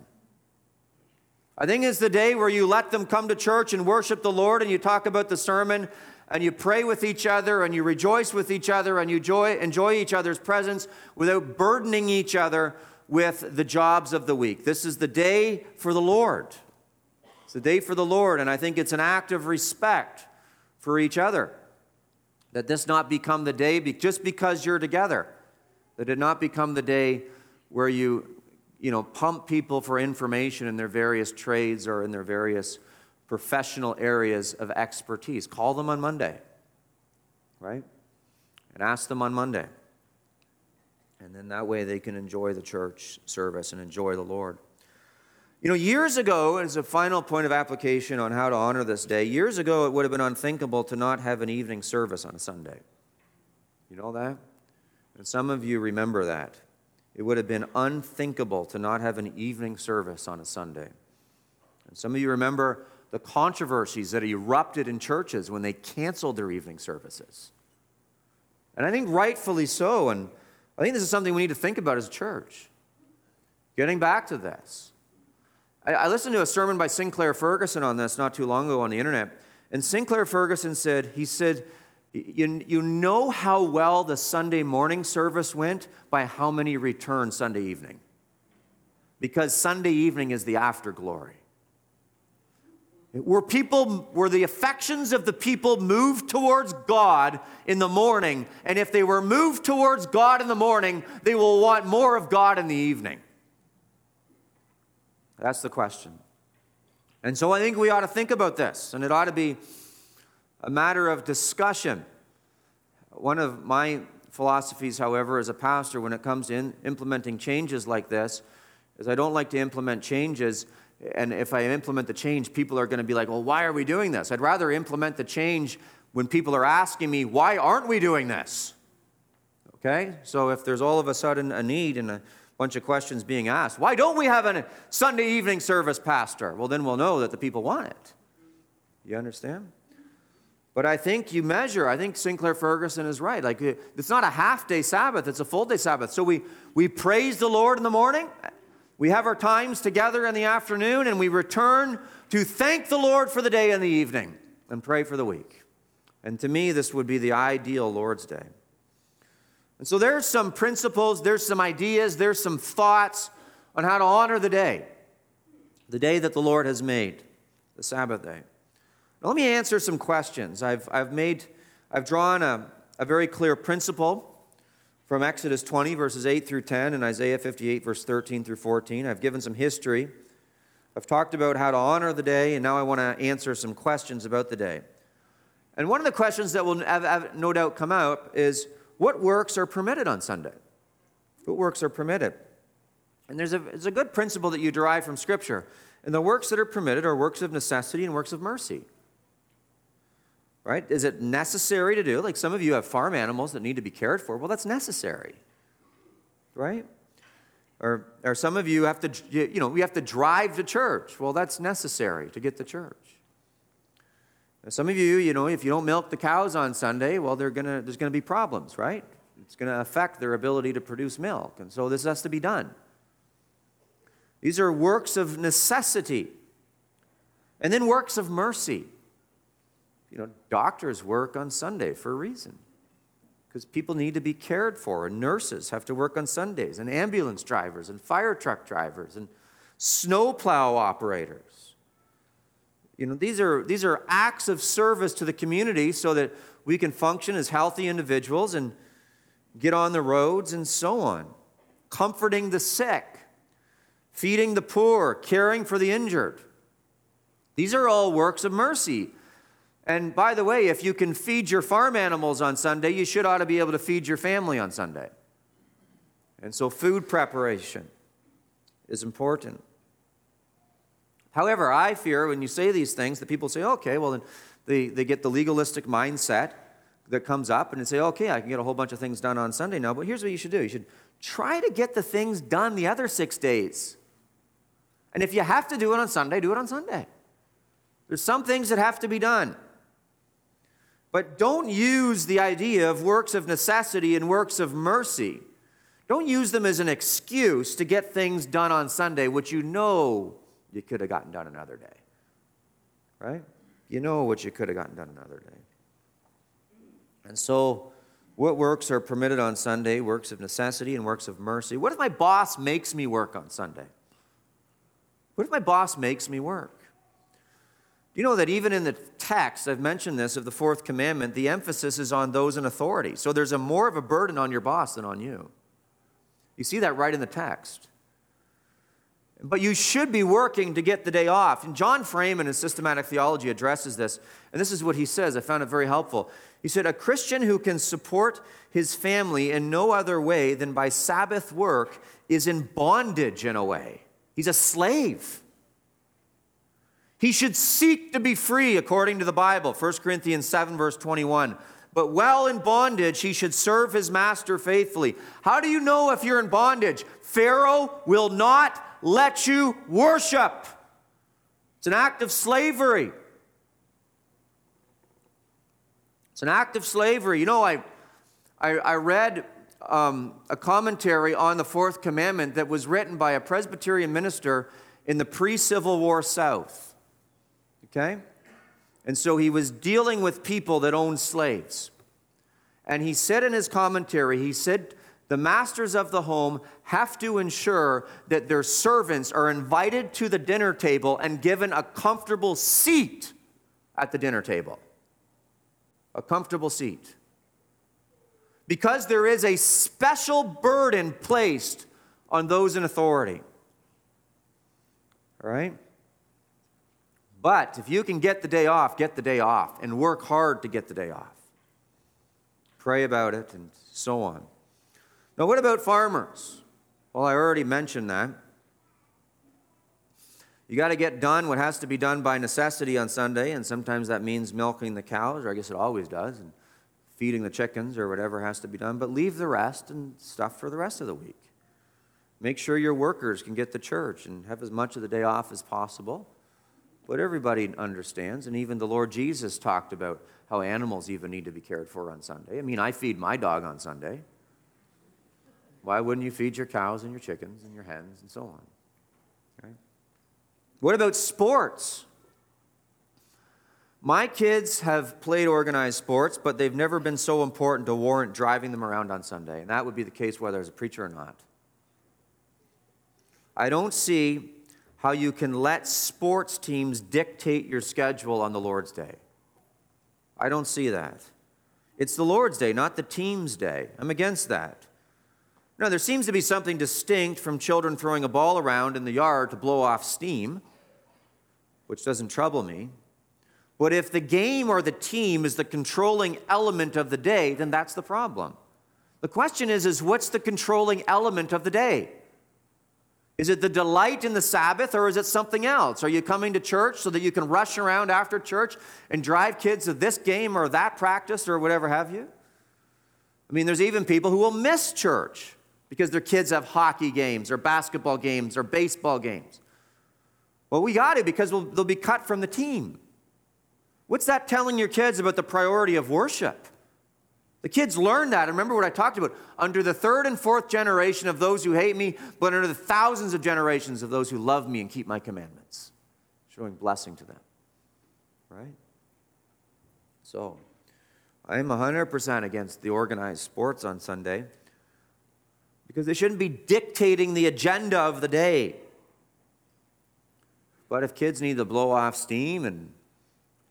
I think it's the day where you let them come to church and worship the Lord and you talk about the sermon and you pray with each other and you rejoice with each other and you enjoy, enjoy each other's presence without burdening each other with the jobs of the week. This is the day for the Lord. It's the day for the Lord, and I think it's an act of respect for each other. That this not become the day just because you're together. That it not become the day where you you know, pump people for information in their various trades or in their various professional areas of expertise. Call them on Monday, right? And ask them on Monday. And then that way they can enjoy the church service and enjoy the Lord. You know, years ago, as a final point of application on how to honor this day, years ago it would have been unthinkable to not have an evening service on a Sunday. You know that? And some of you remember that. It would have been unthinkable to not have an evening service on a Sunday. And some of you remember the controversies that erupted in churches when they canceled their evening services. And I think rightfully so. And I think this is something we need to think about as a church. Getting back to this. I, listened to a sermon by Sinclair Ferguson on this not too long ago on the internet. And Sinclair Ferguson said, he said, you, you know how well the Sunday morning service went by how many returned Sunday evening. Because Sunday evening is the afterglory. Were people, were the affections of the people moved towards God in the morning? And if they were moved towards God in the morning, they will want more of God in the evening. That's the question. And so I think we ought to think about this, and it ought to be a matter of discussion. One of my philosophies, however, as a pastor, when it comes to in implementing changes like this, is I don't like to implement changes. And if I implement the change, people are going to be like, well, why are we doing this? I'd rather implement the change when people are asking me, why aren't we doing this? Okay? So if there's all of a sudden a need and a bunch of questions being asked, why don't we have a Sunday evening service, Pastor? Well, then we'll know that the people want it. You understand? But I think you measure, I think Sinclair Ferguson is right. Like, it's not a half day Sabbath, it's a full day Sabbath. So we, we praise the Lord in the morning, we have our times together in the afternoon, and we return to thank the Lord for the day in the evening and pray for the week. And to me, this would be the ideal Lord's Day. And so there's some principles, there's some ideas, there's some thoughts on how to honor the day, the day that the Lord has made, the Sabbath day. Now, let me answer some questions. I've, I've made, I've drawn a, a very clear principle from Exodus 20, verses 8 through 10, and Isaiah 58, verse 13 through 14. I've given some history. I've talked about how to honor the day, and now I want to answer some questions about the day. And one of the questions that will have, have no doubt come out is what works are permitted on Sunday? What works are permitted? And there's a, there's a good principle that you derive from Scripture. And the works that are permitted are works of necessity and works of mercy right? Is it necessary to do? Like some of you have farm animals that need to be cared for. Well, that's necessary, right? Or, or some of you have to, you know, we have to drive to church. Well, that's necessary to get to church. Some of you, you know, if you don't milk the cows on Sunday, well, gonna, there's going to be problems, right? It's going to affect their ability to produce milk. And so this has to be done. These are works of necessity. And then works of mercy. You know, doctors work on Sunday for a reason because people need to be cared for, and nurses have to work on Sundays, and ambulance drivers, and fire truck drivers, and snowplow operators. You know, these are, these are acts of service to the community so that we can function as healthy individuals and get on the roads and so on. Comforting the sick, feeding the poor, caring for the injured. These are all works of mercy. And by the way, if you can feed your farm animals on Sunday, you should ought to be able to feed your family on Sunday. And so food preparation is important. However, I fear when you say these things that people say, okay, well, then they, they get the legalistic mindset that comes up and they say, okay, I can get a whole bunch of things done on Sunday now, but here's what you should do you should try to get the things done the other six days. And if you have to do it on Sunday, do it on Sunday. There's some things that have to be done. But don't use the idea of works of necessity and works of mercy. Don't use them as an excuse to get things done on Sunday, which you know you could have gotten done another day. Right? You know what you could have gotten done another day. And so, what works are permitted on Sunday? Works of necessity and works of mercy. What if my boss makes me work on Sunday? What if my boss makes me work? Do you know that even in the text, I've mentioned this of the fourth commandment, the emphasis is on those in authority. So there's a more of a burden on your boss than on you. You see that right in the text. But you should be working to get the day off. And John Frame in his systematic theology addresses this, and this is what he says. I found it very helpful. He said, A Christian who can support his family in no other way than by Sabbath work is in bondage in a way. He's a slave. He should seek to be free according to the Bible, 1 Corinthians 7, verse 21. But while in bondage, he should serve his master faithfully. How do you know if you're in bondage? Pharaoh will not let you worship. It's an act of slavery. It's an act of slavery. You know, I, I, I read um, a commentary on the fourth commandment that was written by a Presbyterian minister in the pre Civil War South. Okay? And so he was dealing with people that owned slaves. And he said in his commentary, he said, the masters of the home have to ensure that their servants are invited to the dinner table and given a comfortable seat at the dinner table. A comfortable seat. Because there is a special burden placed on those in authority. All right? But if you can get the day off, get the day off and work hard to get the day off. Pray about it and so on. Now, what about farmers? Well, I already mentioned that. You got to get done what has to be done by necessity on Sunday, and sometimes that means milking the cows, or I guess it always does, and feeding the chickens or whatever has to be done. But leave the rest and stuff for the rest of the week. Make sure your workers can get to church and have as much of the day off as possible. But everybody understands, and even the Lord Jesus talked about how animals even need to be cared for on Sunday. I mean, I feed my dog on Sunday. Why wouldn't you feed your cows and your chickens and your hens and so on? Right? What about sports? My kids have played organized sports, but they've never been so important to warrant driving them around on Sunday. And that would be the case whether as a preacher or not. I don't see how you can let sports teams dictate your schedule on the Lord's Day. I don't see that. It's the Lord's Day, not the team's day. I'm against that. Now, there seems to be something distinct from children throwing a ball around in the yard to blow off steam, which doesn't trouble me. But if the game or the team is the controlling element of the day, then that's the problem. The question is, is what's the controlling element of the day? Is it the delight in the Sabbath or is it something else? Are you coming to church so that you can rush around after church and drive kids to this game or that practice or whatever have you? I mean, there's even people who will miss church because their kids have hockey games or basketball games or baseball games. Well, we got it because we'll, they'll be cut from the team. What's that telling your kids about the priority of worship? The kids learn that. And remember what I talked about. Under the third and fourth generation of those who hate me, but under the thousands of generations of those who love me and keep my commandments, showing blessing to them. Right? So, I'm 100% against the organized sports on Sunday because they shouldn't be dictating the agenda of the day. But if kids need to blow off steam and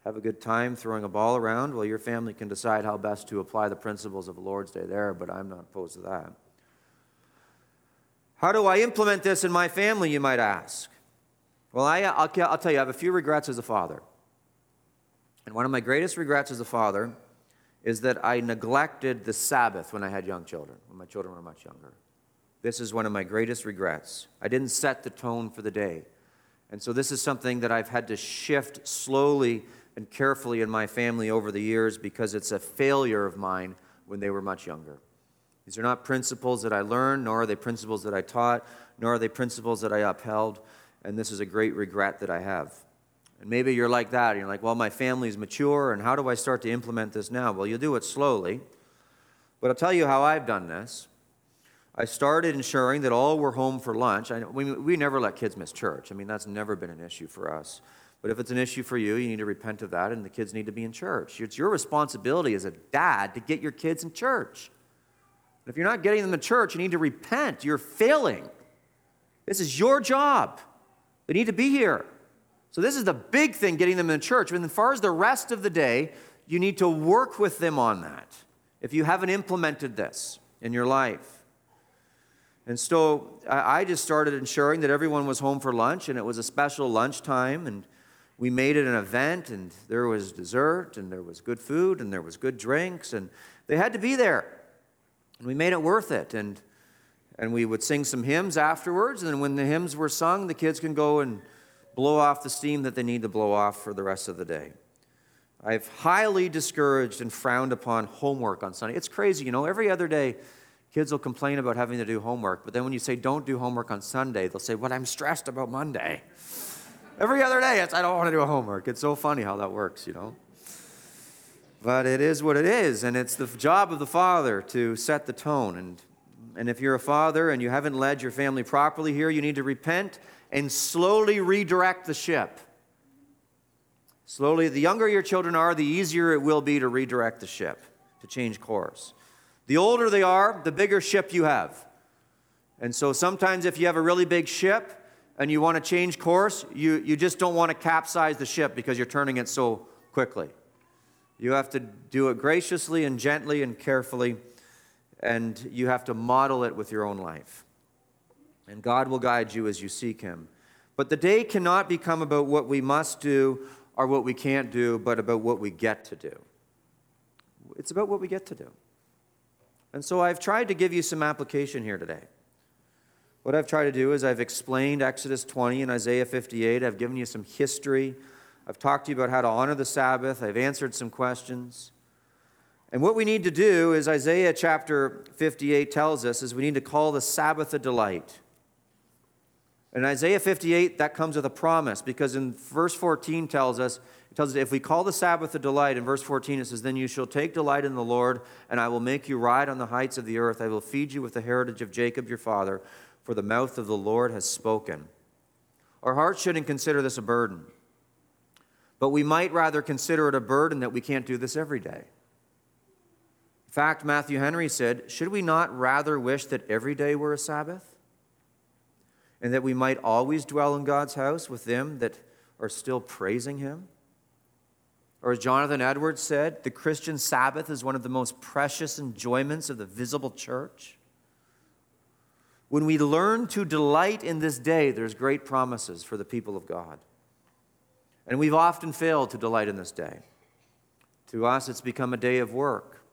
have a good time throwing a ball around, well, your family can decide how best to apply the principles of Lord's Day there, but I'm not opposed to that. How do I implement this in my family, you might ask? Well, I, will I'll tell you, I have a few regrets as a father. And one of my greatest regrets as a father is that I neglected the Sabbath when I had young children, when my children were much younger. This is one of my greatest regrets. I didn't set the tone for the day. And so this is something that I've had to shift slowly and carefully in my family over the years because it's a failure of mine when they were much younger. These are not principles that I learned, nor are they principles that I taught, nor are they principles that I upheld. And this is a great regret that I have. And maybe you're like that. You're like, well, my family's mature, and how do I start to implement this now? Well, you'll do it slowly. But I'll tell you how I've done this. I started ensuring that all were home for lunch. I, we, we never let kids miss church. I mean, that's never been an issue for us. But if it's an issue for you, you need to repent of that, and the kids need to be in church. It's your responsibility as a dad to get your kids in church. if you're not getting them to church, you need to repent. You're failing. This is your job. They need to be here. So, this is the big thing getting them in church. And as far as the rest of the day, you need to work with them on that if you haven't implemented this in your life. And so I just started ensuring that everyone was home for lunch, and it was a special lunchtime, and we made it an event, and there was dessert, and there was good food, and there was good drinks, and they had to be there. And we made it worth it. And, and we would sing some hymns afterwards, and when the hymns were sung, the kids can go and blow off the steam that they need to blow off for the rest of the day. I've highly discouraged and frowned upon homework on Sunday. It's crazy, you know, every other day, kids will complain about having to do homework, but then when you say don't do homework on Sunday, they'll say, Well, I'm stressed about Monday. Every other day, it's, I don't want to do homework. It's so funny how that works, you know. But it is what it is, and it's the job of the father to set the tone. And, and if you're a father and you haven't led your family properly here, you need to repent and slowly redirect the ship. Slowly, the younger your children are, the easier it will be to redirect the ship, to change course. The older they are, the bigger ship you have. And so sometimes, if you have a really big ship and you want to change course, you, you just don't want to capsize the ship because you're turning it so quickly. You have to do it graciously and gently and carefully, and you have to model it with your own life and God will guide you as you seek Him. But the day cannot become about what we must do or what we can't do, but about what we get to do. It's about what we get to do. And so I've tried to give you some application here today. What I've tried to do is I've explained Exodus 20 and Isaiah 58. I've given you some history. I've talked to you about how to honor the Sabbath. I've answered some questions. And what we need to do is Isaiah chapter 58 tells us is we need to call the Sabbath a delight. In Isaiah 58, that comes with a promise because in verse 14 tells us, it tells us if we call the Sabbath a delight, in verse 14 it says, Then you shall take delight in the Lord, and I will make you ride on the heights of the earth. I will feed you with the heritage of Jacob your father, for the mouth of the Lord has spoken. Our hearts shouldn't consider this a burden, but we might rather consider it a burden that we can't do this every day. In fact, Matthew Henry said, Should we not rather wish that every day were a Sabbath? and that we might always dwell in God's house with them that are still praising Him? Or as Jonathan Edwards said, the Christian Sabbath is one of the most precious enjoyments of the visible church. When we learn to delight in this day, there's great promises for the people of God. And we've often failed to delight in this day. To us, it's become a day of work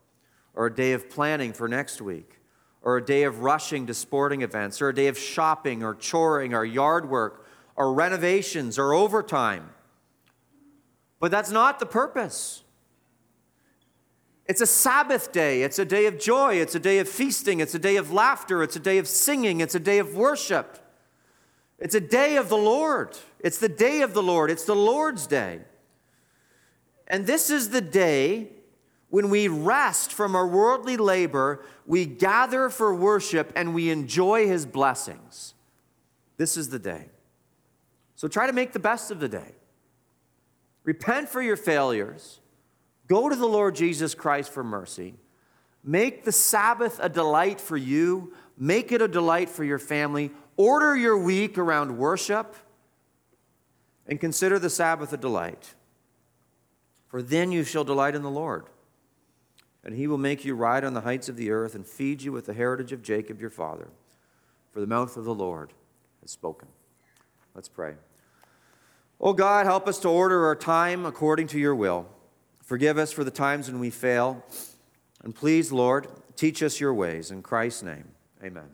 or a day of planning for next week or a day of rushing to sporting events, or a day of shopping, or choring, or yard work, or renovations, or overtime. But that's not the purpose. It's a Sabbath day. It's a day of joy. It's a day of feasting. It's a day of laughter. It's a day of singing. It's a day of worship. It's a day of the Lord. It's the day of the Lord. It's the Lord's day. And this is the day when we rest from our worldly labor, we gather for worship and we enjoy his blessings. This is the day. So try to make the best of the day. Repent for your failures. Go to the Lord Jesus Christ for mercy. Make the Sabbath a delight for you. Make it a delight for your family. Order your week around worship. and consider the Sabbath a delight. For then you shall delight in the Lord. And he will make you ride on the heights of the earth and feed you with the heritage of Jacob your father. For the mouth of the Lord has spoken. Let's pray. Oh God, help us to order our time according to your will. Forgive us for the times when we fail. And please, Lord, teach us your ways. In Christ's name, amen.